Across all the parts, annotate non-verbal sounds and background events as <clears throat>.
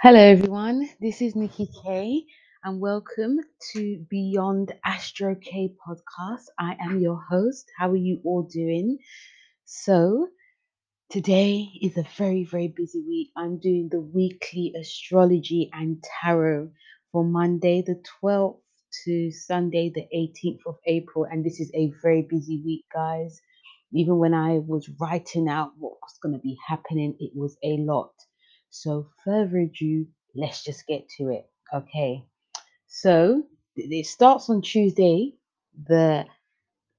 Hello, everyone. This is Nikki K, and welcome to Beyond Astro K podcast. I am your host. How are you all doing? So, today is a very, very busy week. I'm doing the weekly astrology and tarot for Monday, the 12th to Sunday, the 18th of April, and this is a very busy week, guys. Even when I was writing out what was going to be happening, it was a lot. So, further ado, let's just get to it. Okay. So, it starts on Tuesday, the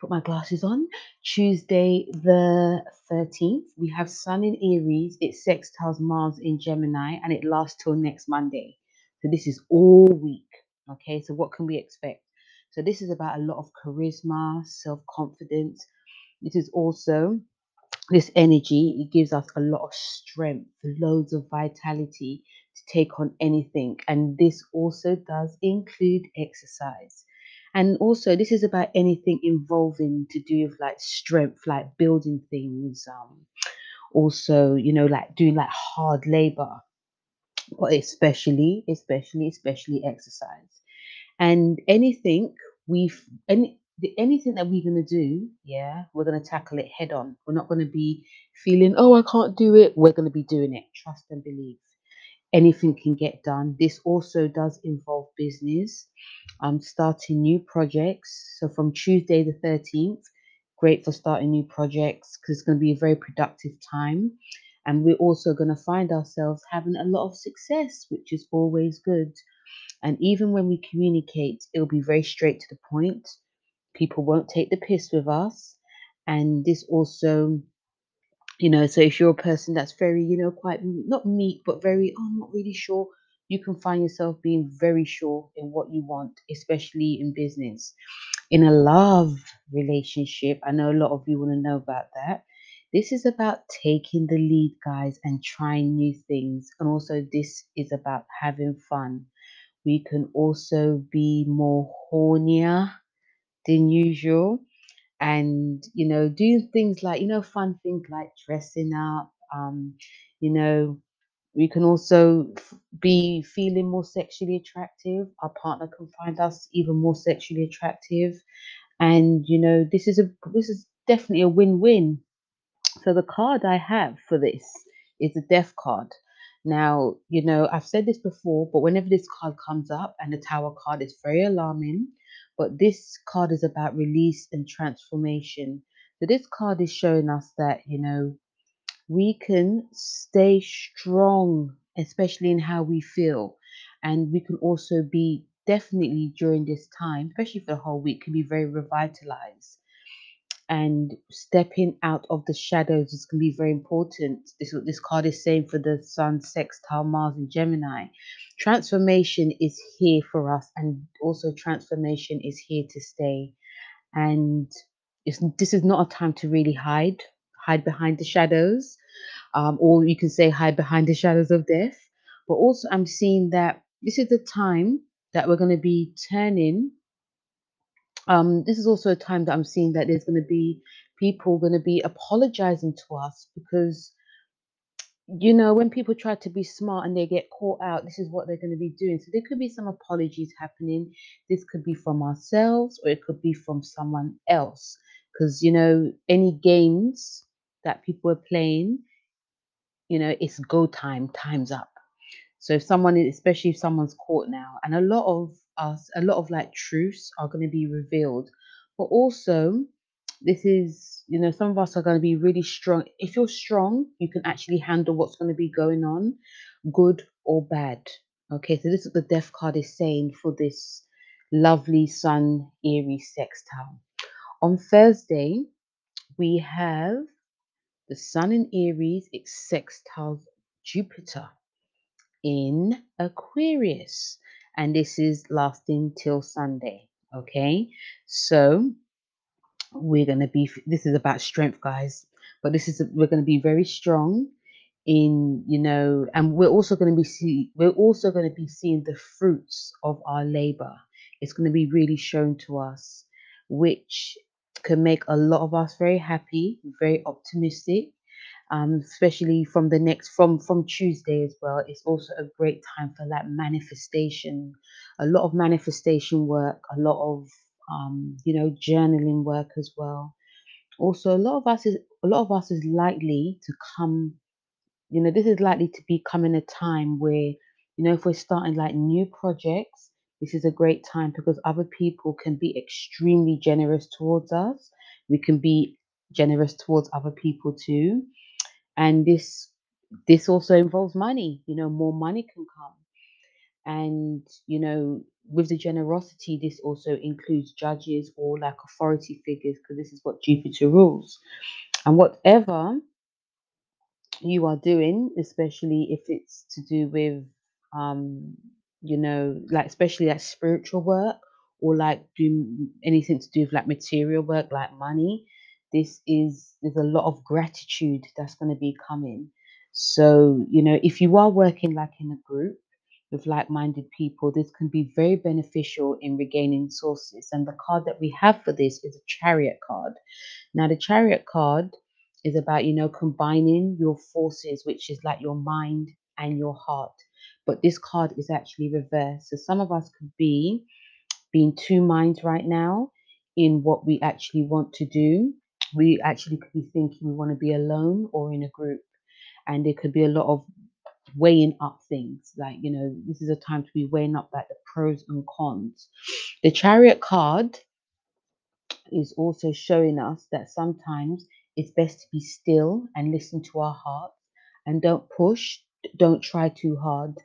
put my glasses on. Tuesday, the 13th, we have Sun in Aries, it sextiles Mars in Gemini, and it lasts till next Monday. So, this is all week. Okay. So, what can we expect? So, this is about a lot of charisma, self confidence. This is also this energy, it gives us a lot of strength, loads of vitality to take on anything. And this also does include exercise. And also, this is about anything involving to do with like strength, like building things. Um, also, you know, like doing like hard labor, but especially, especially, especially exercise and anything we've any the, anything that we're going to do yeah we're going to tackle it head on. We're not going to be feeling oh i can't do it. We're going to be doing it. Trust and believe. Anything can get done. This also does involve business. Um starting new projects. So from tuesday the 13th great for starting new projects because it's going to be a very productive time. And we're also going to find ourselves having a lot of success which is always good. And even when we communicate, it'll be very straight to the point. People won't take the piss with us. And this also, you know, so if you're a person that's very, you know, quite not meek, but very, oh, I'm not really sure, you can find yourself being very sure in what you want, especially in business. In a love relationship, I know a lot of you want to know about that. This is about taking the lead, guys, and trying new things. And also, this is about having fun we can also be more hornier than usual. And you know doing things like you know fun things like dressing up um you know we can also f- be feeling more sexually attractive. Our partner can find us even more sexually attractive. And you know this is a this is definitely a win-win. So the card I have for this is a death card. Now, you know, I've said this before, but whenever this card comes up and the tower card is very alarming, but this card is about release and transformation. So this card is showing us that, you know, we can stay strong, especially in how we feel. And we can also be definitely during this time, especially for the whole week, can be very revitalized and stepping out of the shadows is going to be very important. This is what this card is saying for the Sun, Sextile, Mars, and Gemini. Transformation is here for us, and also transformation is here to stay. And this is not a time to really hide, hide behind the shadows, um, or you can say hide behind the shadows of death. But also, I'm seeing that this is the time that we're going to be turning um, this is also a time that I'm seeing that there's going to be people going to be apologizing to us because you know when people try to be smart and they get caught out this is what they're going to be doing. So there could be some apologies happening. This could be from ourselves or it could be from someone else. Because you know any games that people are playing you know it's go time time's up. So if someone, especially if someone's caught now, and a lot of us, a lot of like truths are going to be revealed, but also this is, you know, some of us are going to be really strong. If you're strong, you can actually handle what's going to be going on, good or bad. Okay, so this is what the death card is saying for this lovely Sun Aries sextile. On Thursday, we have the Sun in Aries, it sextiles Jupiter in Aquarius. And this is lasting till Sunday. Okay. So we're to be, this is about strength, guys. But this is, we're to be very strong in, you know, and we're also to be see, we're also to be seeing the fruits of our labor. It's to be really shown to us, which can make a lot of us very happy, very optimistic, um, especially from the next from from Tuesday as well. It's also a great time for that manifestation, a lot of manifestation work, a lot of um, you know journaling work as well. Also, a lot of us is a lot of us is likely to come. You know, this is likely to be coming a time where you know if we're starting like new projects. This is a great time because other people can be extremely generous towards us. We can be generous towards other people too and this this also involves money you know more money can come and you know with the generosity this also includes judges or like authority figures because this is what jupiter rules and whatever you are doing, especially if it's to do with, um, you know, like especially like spiritual work or like doing anything to do with like material work, like money. This is there's a lot of gratitude that's going to be coming. So, you know, if you are working like in a group with like-minded people, this can be very beneficial in regaining sources. And the card that we have for this is a chariot card. Now, the chariot card is about, you know, combining your forces, which is like your mind and your heart. But this card is actually reversed. So some of us could be being two minds right now in what we actually want to do. We actually could be thinking we want to be alone or in a group. And there could be a lot of weighing up things. Like, you know, this is a time to be weighing up like the pros and cons. The chariot card is also showing us that sometimes it's best to be still and listen to our hearts and don't push, don't try too hard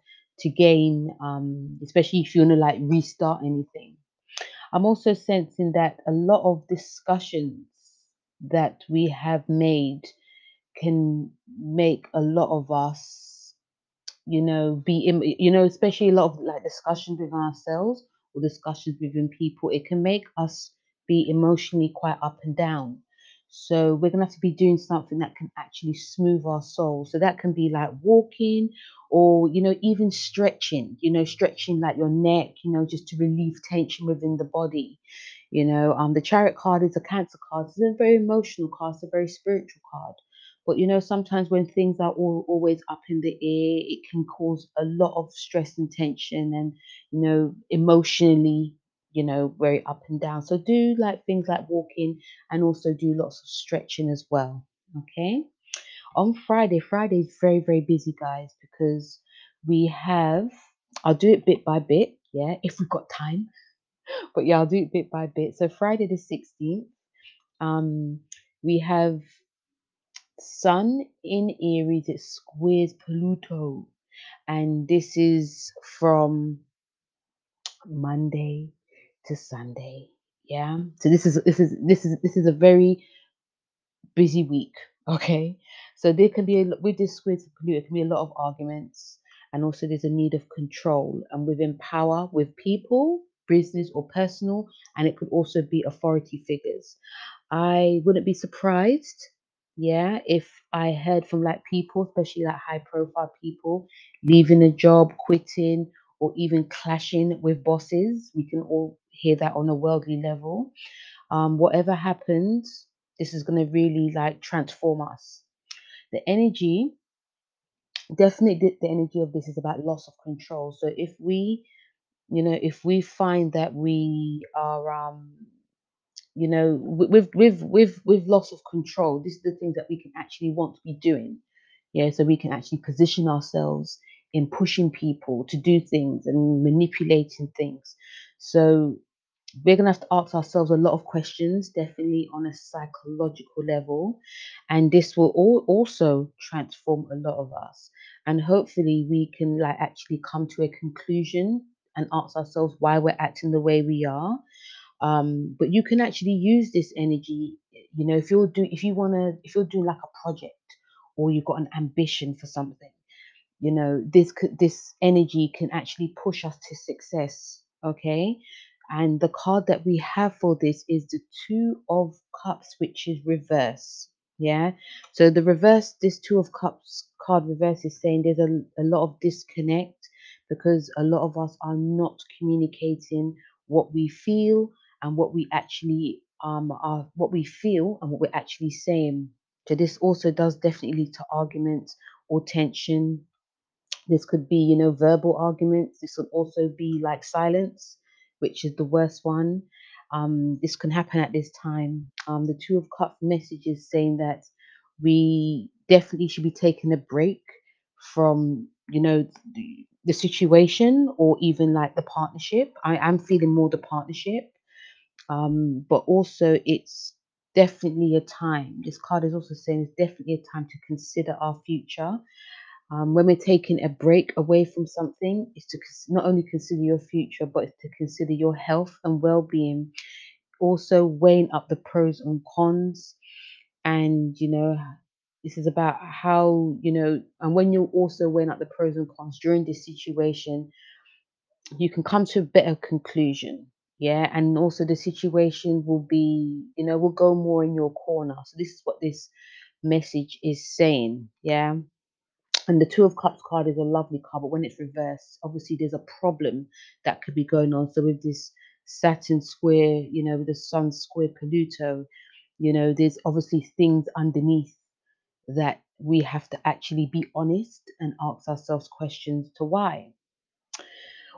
to gain, um, especially if you want to like restart anything. I'm also sensing that a lot of discussions that we have made can make a lot of us you know, be in, you know, especially a lot of like discussions with ourselves or discussions within people, it can make us be emotionally quite up and down. So we're gonna have to be doing something that can actually smooth our soul. So that can be like walking or, you know, even stretching, you know, stretching like your neck, you know, just to relieve tension within the body. You know, um, the chariot card is a cancer card. It's a very emotional card. It's a very spiritual card. But you know, sometimes when things are all, always up in the air, it can cause a lot of stress and tension, and you know, emotionally, you know, very up and down. So do like things like walking, and also do lots of stretching as well. Okay. On Friday, Friday is very very busy, guys, because we have. I'll do it bit by bit, yeah, if we've got time. But yeah, I'll do it bit by bit. So Friday the sixteenth, um, we have Sun in Aries, it squares Pluto, and this is from Monday to Sunday. Yeah. So this is this is this is this is a very busy week. <laughs> Okay. So there can be a with this square to Pluto, there can be a lot of arguments, and also there's a need of control and within power with people, business or personal, and it could also be authority figures. I wouldn't be surprised, yeah, if I heard from like people, especially like high profile people, leaving a job, quitting, or even clashing with bosses. We can all hear that on a worldly level. Um, whatever happens, this is going to really like transform us. The energy, definitely, the, the energy of this is about loss of control. So if we, you know, if we find that we are, um, you know wi- with with with with loss of control this is the things that we can actually want to be doing. Yeah so we can actually position ourselves in pushing people to do things and manipulating things. So we're going to have to ask ourselves a lot of questions definitely on a psychological level and this will all also transform a lot of us. And hopefully we can like actually come to a conclusion and ask ourselves why we're acting the way we are. Um but you can actually use this energy you know if you're doing if you want to if you're doing like a project or you've got an ambition for something you know this could this energy can actually push us to success okay? And the card that we have for this is the two of cups which is reverse yeah? So the reverse this two of cups card reverse is saying there's a, a lot of disconnect because a lot of us are not communicating what we feel and what we actually um are what we feel and what we're actually saying So this also does definitely lead to arguments or tension. This could be, you know, verbal arguments. This could also be like silence, which is the worst one. Um, this can happen at this time. Um, the Two of Cups message is saying that we definitely should be taking a break from, you know, the situation or even like the partnership. I am feeling more the partnership um, but also it's definitely a time. This card is also saying it's definitely a time to consider our future. Um, when we're taking a break away from something, is to not only consider your future, but to consider your health and well-being. Also weighing up the pros and cons, and you know, this is about how you know, and when you're also weighing up the pros and cons during this situation, you can come to a better conclusion. Yeah, and also the situation will be, you know, will go more in your corner. So this is what this message is saying. Yeah. And the Two of Cups card is a lovely card, but when it's reversed, obviously there's a problem that could be going on. So with this Saturn square, you know, with the Sun square Pluto, you know, there's obviously things underneath that we have to actually be honest and ask ourselves questions to why.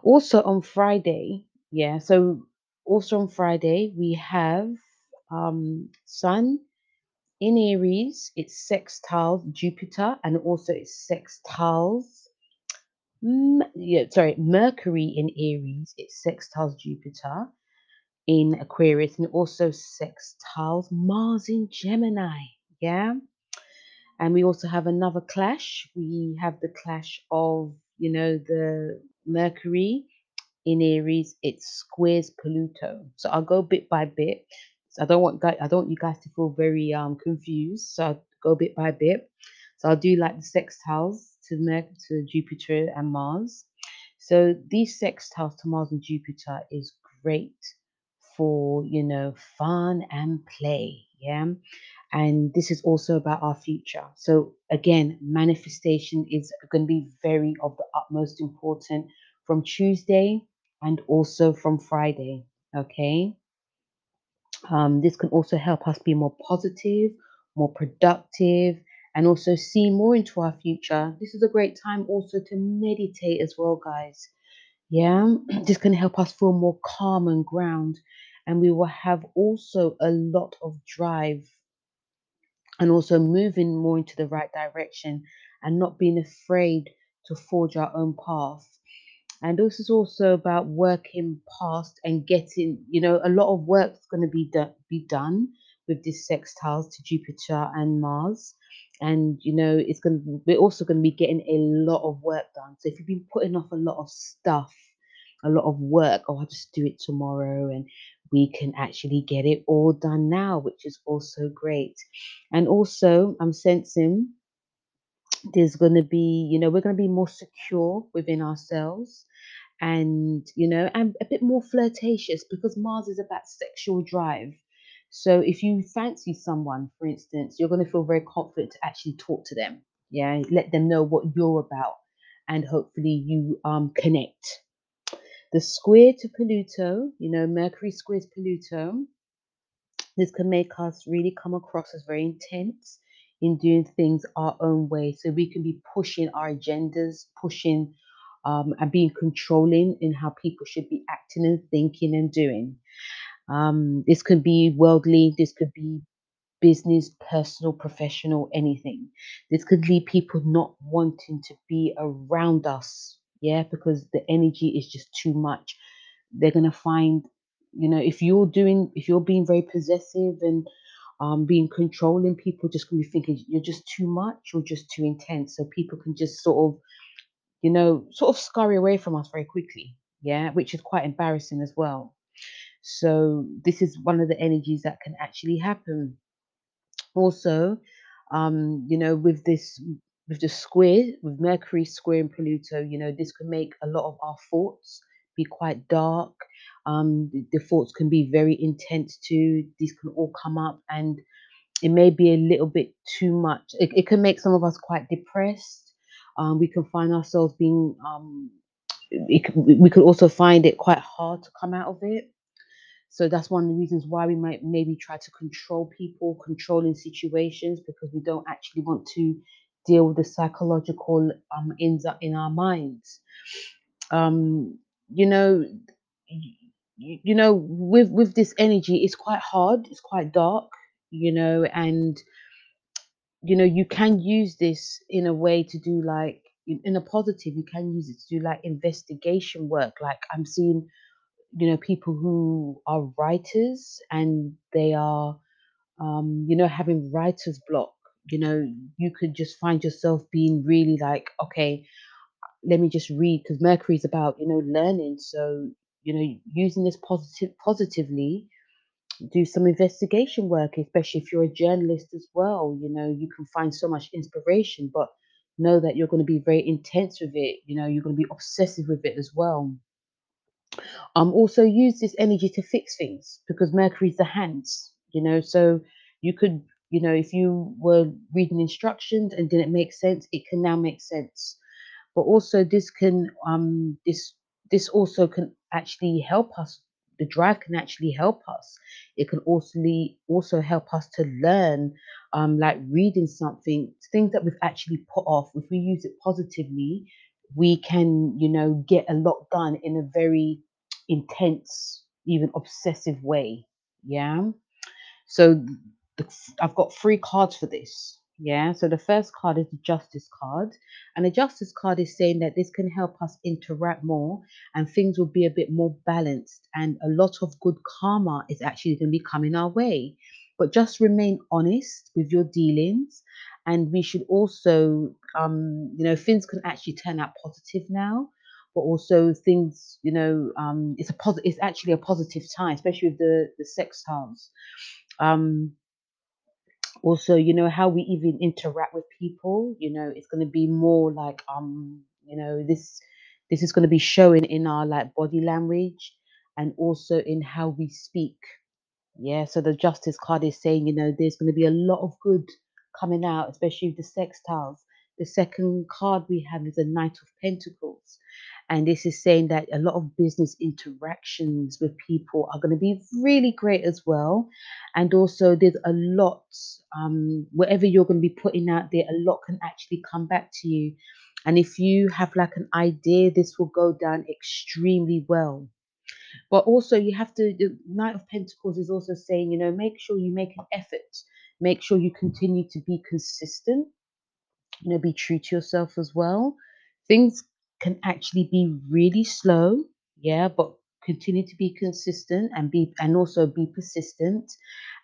Also on Friday, yeah, so also on Friday, we have um Sun in Aries, it's sextiles Jupiter, and also it's sextiles. Yeah, sorry, Mercury in Aries, it's sextiles Jupiter in Aquarius, and also sextiles Mars in Gemini. Yeah, and we also have another clash. We have the clash of you know the Mercury in Aries, it squares Pluto. So I'll go bit by bit. So I don't want guys, I don't want you guys to feel very um confused. So I'll go bit by bit. So I'll do like the sextiles to Mercury, to Jupiter and Mars. So these sextiles to Mars and Jupiter is great for you know fun and play. Yeah. And this is also about our future. So again, manifestation is going to be very of the utmost important from Tuesday and also from Friday. Okay. Um, this can also help us be more positive, more productive, and also see more into our future. This is a great time also to meditate as well, guys. Yeah, <clears throat> this can help us feel more calm and ground, and we will have also a lot of drive and also moving more into the right direction and not being afraid to forge our own path. And this is also about working past and getting, you know, a lot of work's going to be done be done with these sextiles to Jupiter and Mars. And you know, it's going to we're also going to be getting a lot of work done. So if you've been putting off a lot of stuff, a lot of work, oh, I'll just do it tomorrow, and we can actually get it all done now, which is also great. And also, I'm sensing there's going to be, you know, we're going to be more secure within ourselves and, you know, and a bit more flirtatious because Mars is about sexual drive. So if you fancy someone, for instance, you're going to feel very confident to actually talk to them. Yeah, let them know what you're about and hopefully you um connect. The square to Pluto, you know, Mercury squares Pluto this can make us really come across as very intense in doing things our own way. So we can be pushing our agendas, pushing um, and being controlling in how people should be acting and thinking and doing. Um, this could be worldly, this could be business, personal, professional, anything. This could lead people not wanting to be around us, yeah, because the energy is just too much. They're gonna find, you know, if you're doing, if you're being very possessive and um, being controlling, people just gonna be thinking you're just too much, you're just too intense. So people can just sort of, you know, sort of scurry away from us very quickly, yeah, which is quite embarrassing as well. So this is one of the energies that can actually happen also, um, you know, with this with the square, with Mercury square and Pluto, you know, this can make a lot of our thoughts be quite dark. Um, the, thoughts can be very intense too. These can all come up, and it may be a little bit too much. It, it can make some of us quite depressed. Um, we can find ourselves being. Um, it, we could also find it quite hard to come out of it. So that's one of the reasons why we might maybe try to control people, controlling situations, because we don't actually want to deal with the psychological um up in our minds. Um, you know, you, you know, with with this energy, it's quite hard, it's quite dark, you know, and you know, you can use this in a way to do like in in a positive, you can use it to do like investigation work. Like I'm seeing, you know, people who are writers and they are um, you know, having writer's block. You know, you could just find yourself being really like, okay, let me just read because Mercury is about, you know, learning. So, you know, using this positive positively do some investigation work, especially if you're a journalist as well. You know, you can find so much inspiration, but know that you're going to be very intense with it. You know, you're going to be obsessive with it as well. Um, also use this energy to fix things because Mercury's the hands. You know, so you could, you know, if you were reading instructions and didn't make sense, it can now make sense. But also this can um this this also can actually help us the drive can actually help us. It can also also help us to learn um like reading something things that we've actually put off. If we use it positively we can you know get a lot done in a very intense even obsessive way yeah? So I've got three cards for this. Yeah. So the first card is the Justice card. And the Justice card is saying that this can help us interact more and things will be a bit more balanced. And a lot of good karma is actually going to be coming our way. But just remain honest with your dealings. And we should also, um, you know, things can actually turn out positive now but also things, you know, um, it's a positive. It's actually a positive time, especially with the the sextiles. Um, also, you know, how we even interact with people, you know, it's going to be more like, um, you know, this this is going to be showing in our like body language and also in how we speak. Yeah, so the justice card is saying, you know, there's going to be a lot of good coming out, especially with the sextiles. The second card we have is a Knight of Pentacles. And this is saying that a lot of business interactions with people are going to be really great as well. And also, there's a lot, um, whatever you're going to be putting out there, a lot can actually come back to you. And if you have like an idea, this will go down extremely well. But also, you have to, the Knight of Pentacles is also saying, you know, make sure you make an effort, make sure you continue to be consistent, you know, be true to yourself as well. Things can actually be really slow, yeah, but continue to be consistent and be, and also be persistent,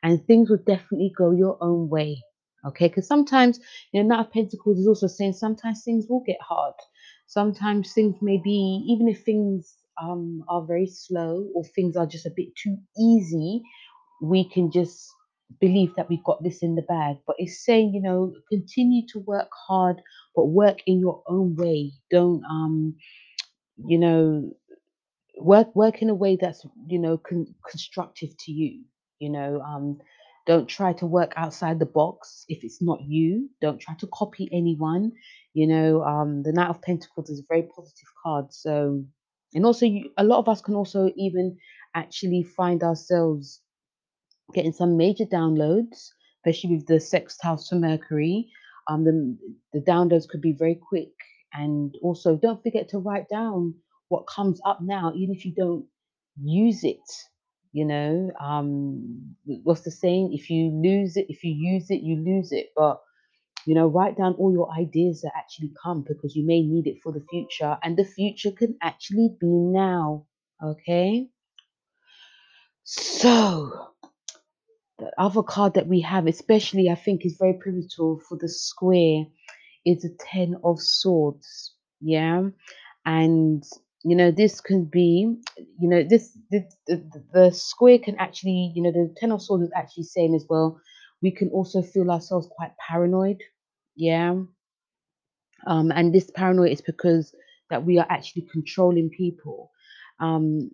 and things will definitely go your own way. Okay, because sometimes, you know, Knight of Pentacles is also saying sometimes things will get hard. Sometimes things may be, even if things um, are very slow or things are just a bit too easy, we can just believe that we've got this in the bag. But it's saying, you know, continue to work hard, but work in your own way. Don't, um, you know, work work in a way that's, you know, con- constructive to you. You know, um, don't try to work outside the box if it's not you. Don't try to copy anyone. You know, um, the Knight of Pentacles is a very positive card. So, and also, you, a lot of us can also even actually find ourselves getting some major downloads, especially with the sextiles to Mercury. Um, the, the downloads could be very quick. And also, don't forget to write down what comes up now, even if you don't use it. You know, um, what's the saying? If you lose it, if you use it, you lose it. But you know, write down all your ideas that actually come because you may need it for the future, and the future can actually be now. Okay, so the other card that we have, especially I think is very pivotal for the square, is the Ten of Swords. Yeah. And you know, this can be, you know, this the, the, the square can actually, you know, the Ten of Swords is actually saying as well, we can also feel ourselves quite paranoid. Yeah. Um, and this paranoia is because that we are actually controlling people, um,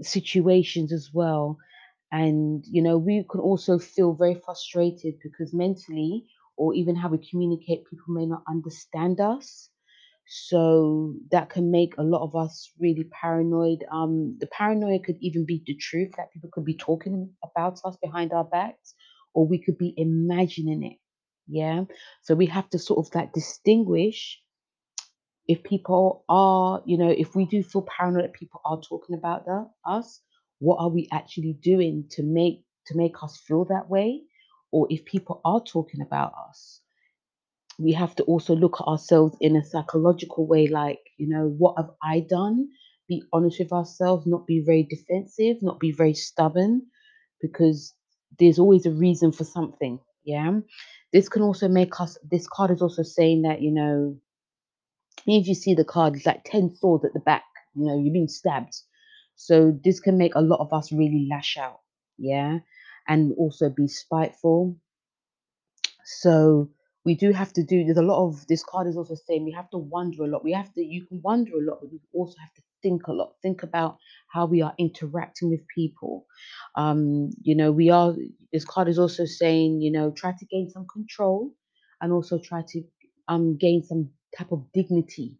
situations as well and you know we can also feel very frustrated because mentally or even how we communicate people may not understand us So that can make a lot of us really paranoid. Um, the paranoia could even be the truth that people could be talking about us behind our backs, or we could be imagining it. Yeah. So we have to sort of like distinguish if people are, you know, if we do feel paranoid that people are talking about that, us, what are we actually doing to make to make us feel that way? Or if people are talking about us, we have to also look at ourselves in a psychological way, like, you know, what have I done? Be honest with ourselves, not be very defensive, not be very stubborn, because there's always a reason for something. Yeah. This can also make us, this card is also saying that, you know, if you see the card, it's like 10 swords at the back, you know, you've been stabbed. So this can make a lot of us really lash out. Yeah. And also be spiteful so we do have to do. There's a lot of this card is also saying we have to wonder a lot. We have to. You can wonder a lot, but we also have to think a lot. Think about how we are interacting with people. Um, you know, we are. This card is also saying, you know, try to gain some control, and also try to um gain some type of dignity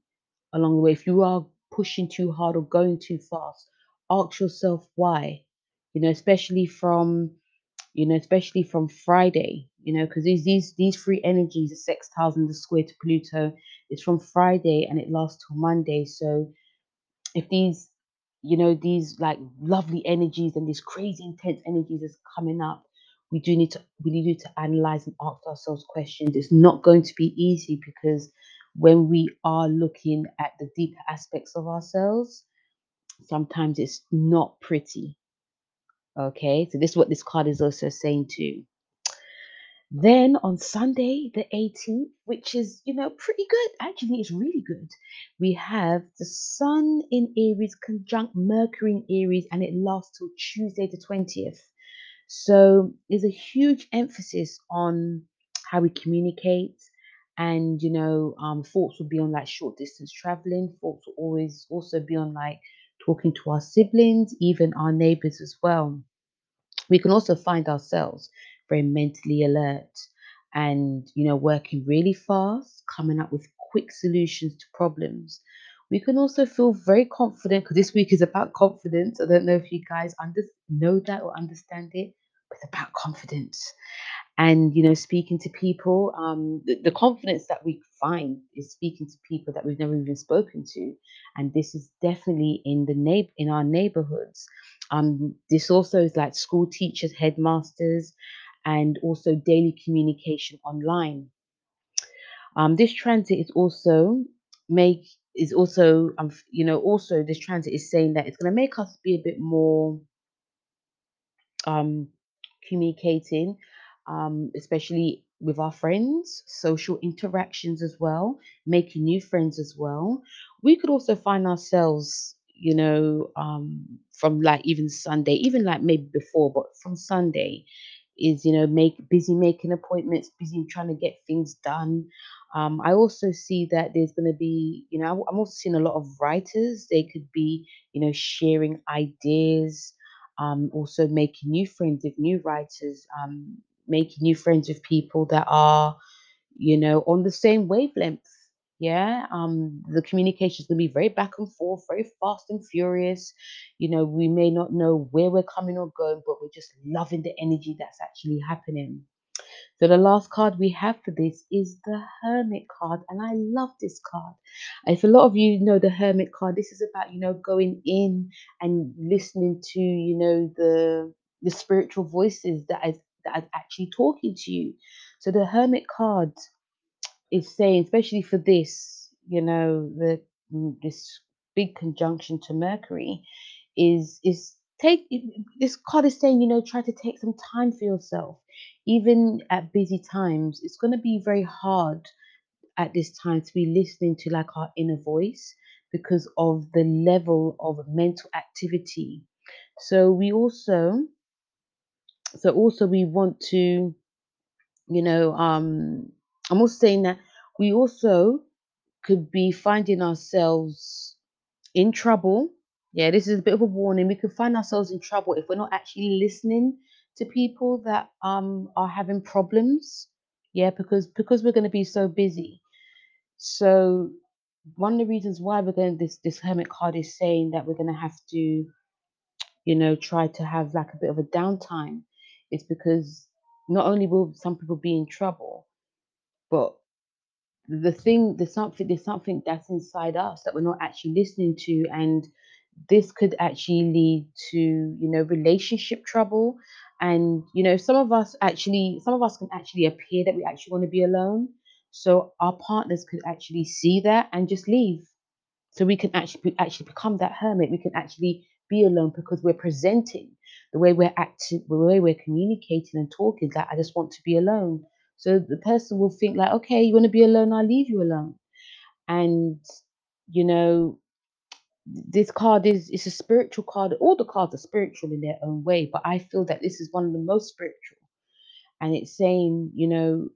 along the way. If you are pushing too hard or going too fast, ask yourself why. You know, especially from you know, especially from Friday, you know, because these these these three energies, the sextiles and the square to Pluto, it's from Friday and it lasts till Monday. So if these, you know, these like lovely energies and these crazy intense energies is coming up, we do need to we need to analyze and ask ourselves questions. It's not going to be easy because when we are looking at the deeper aspects of ourselves, sometimes it's not pretty. Okay, so this is what this card is also saying too. Then on Sunday, the 18th, which is, you know, pretty good. Actually, it's really good. We have the Sun in Aries conjunct Mercury in Aries, and it lasts till Tuesday, the 20th. So there's a huge emphasis on how we communicate. And, you know, um, thoughts will be on like short distance traveling. Thoughts will always also be on like talking to our siblings, even our neighbors as well. We can also find ourselves very mentally alert and, you know, working really fast, coming up with quick solutions to problems. We can also feel very confident because this week is about confidence. I don't know if you guys under, know that or understand it, but it's about confidence and you know speaking to people um the, the confidence that we find is speaking to people that we've never even spoken to and this is definitely in the neigh- in our neighborhoods. Um this also is like school teachers headmasters and also daily communication online. Um this transit is also make is also um you know also this transit is saying that it's going to make us be a bit more um, communicating, um, especially with our friends, social interactions as well, making new friends as well. We could also find ourselves, you know, um, from like even Sunday, even like maybe before, but from Sunday is you know make busy making appointments, busy trying to get things done. Um, I also see that there's going to be, you know, I'm also seeing a lot of writers. They could be, you know, sharing ideas, um, also making new friends with new writers, um, making new friends with people that are, you know, on the same wavelength. Yeah, um, the communication is going to be very back and forth, very fast and furious. You know, we may not know where we're coming or going, but we're just loving the energy that's actually happening. So the last card we have for this is the Hermit card, and I love this card. If a lot of you know the Hermit card, this is about you know going in and listening to you know the the spiritual voices that is that are actually talking to you. So the Hermit card is saying, especially for this, you know, the mm, this big conjunction to Mercury, is is take this card is saying, you know, try to take some time for yourself, even at busy times. It's going to be very hard at this time to be listening to like our inner voice because of the level of mental activity. So we also, so also we want to you know um i'm also saying that we also could be finding ourselves in trouble. Yeah this is a bit of a warning. We could find ourselves in trouble if we're not actually listening to people that um are having problems. Yeah because because we're going to be so busy. So one of the reasons why we're going this this hermit card is saying that we're going to have to you know try to have like a bit of a downtime is because not only will some people be in trouble but the thing there's something there's something that's inside us that we're not actually listening to and this could actually lead to you know relationship trouble. And you know some of us actually some of us can actually appear that we actually want to be alone. So our partners could actually see that and just leave. So we can actually actually become that hermit. We can actually be alone because we're presenting the way we're acting the way we're communicating and talking that i just want to be alone so the person will think like okay you want to be alone i'll leave you alone and you know this card is it's a spiritual card. All the cards are spiritual in their own way, but I feel that this is one of the most spiritual. And it's saying, you know,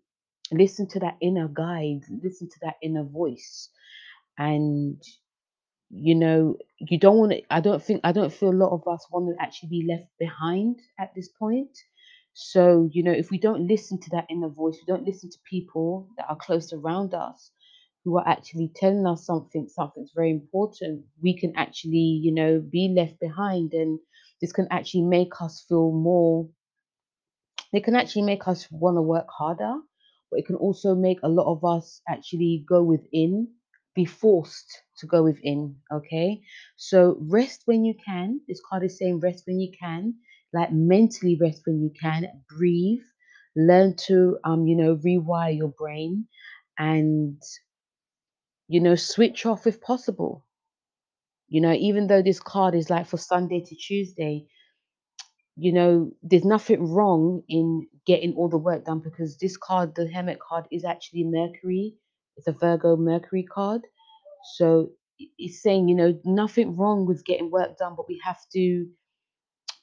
listen to that inner guide, listen to that inner voice. And you know, you don't want to I don't think I don't feel a lot of us want to actually be left behind at this point. So, you know, if we don't listen to that inner voice, we don't listen to people that are close around us who are actually telling us something, something's very important, we can actually, you know, be left behind. And this can actually make us feel more, it can actually make us want to work harder, but it can also make a lot of us actually go within, be forced to go within. Okay. So rest when you can. This card is saying rest when you can, like mentally rest when you can, breathe, learn to, um, you know, rewire your brain and you know, switch off if possible. You know, even though this card is like for Sunday to Tuesday, you know, there's nothing wrong in getting all the work done because this card, the Hermit card, is actually Mercury. It's a Virgo Mercury card. So it's saying, you know, nothing wrong with getting work done, but we have to,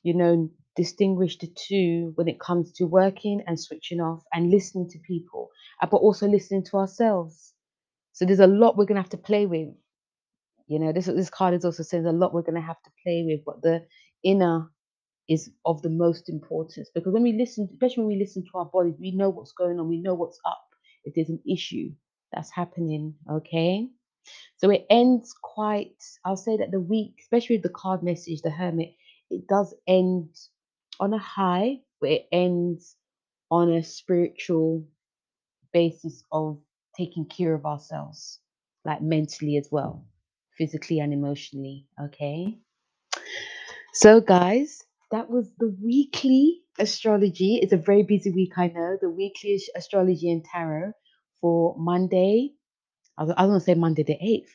you know, distinguish the two when it comes to working and switching off and listening to people, uh, but also listening to ourselves. So there's a lot we're gonna have to play with. You know, this this card is also saying there's a lot we're gonna have to play with, but the inner is of the most importance because when we listen, especially when we listen to our bodies, we know what's going on, we know what's up. If there's an issue that's happening, okay. So it ends quite. I'll say that the week, especially with the card message, the Hermit, it does end on a high, but it ends on a spiritual basis of taking care of ourselves, like mentally as well, physically and emotionally. Okay. So, guys, that was the weekly astrology. It's a very busy week, I know. The weekly astrology and tarot for Monday. I was, was going to say Monday the 8th.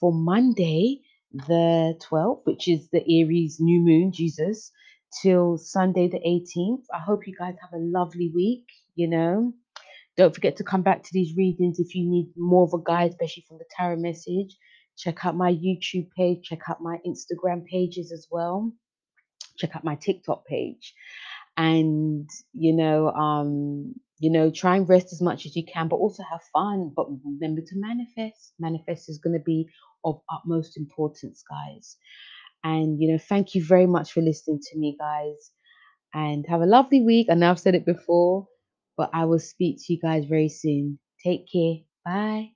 For Monday the 12th, which is the Aries new moon, Jesus, till Sunday the 18th. I hope you guys have a lovely week, you know. Don't forget to come back to these readings if you need more of a guide, especially from the tarot message. Check out my YouTube page, check out my Instagram pages as well. Check out my TikTok page. And you know, um, you know, try and rest as much as you can, but also have fun. But remember to manifest. Manifest is going to be of utmost importance, guys. And you know, thank you very much for listening to me, guys and have a lovely week. I know I've said it before, but I will speak to you guys very soon. Take care. Bye.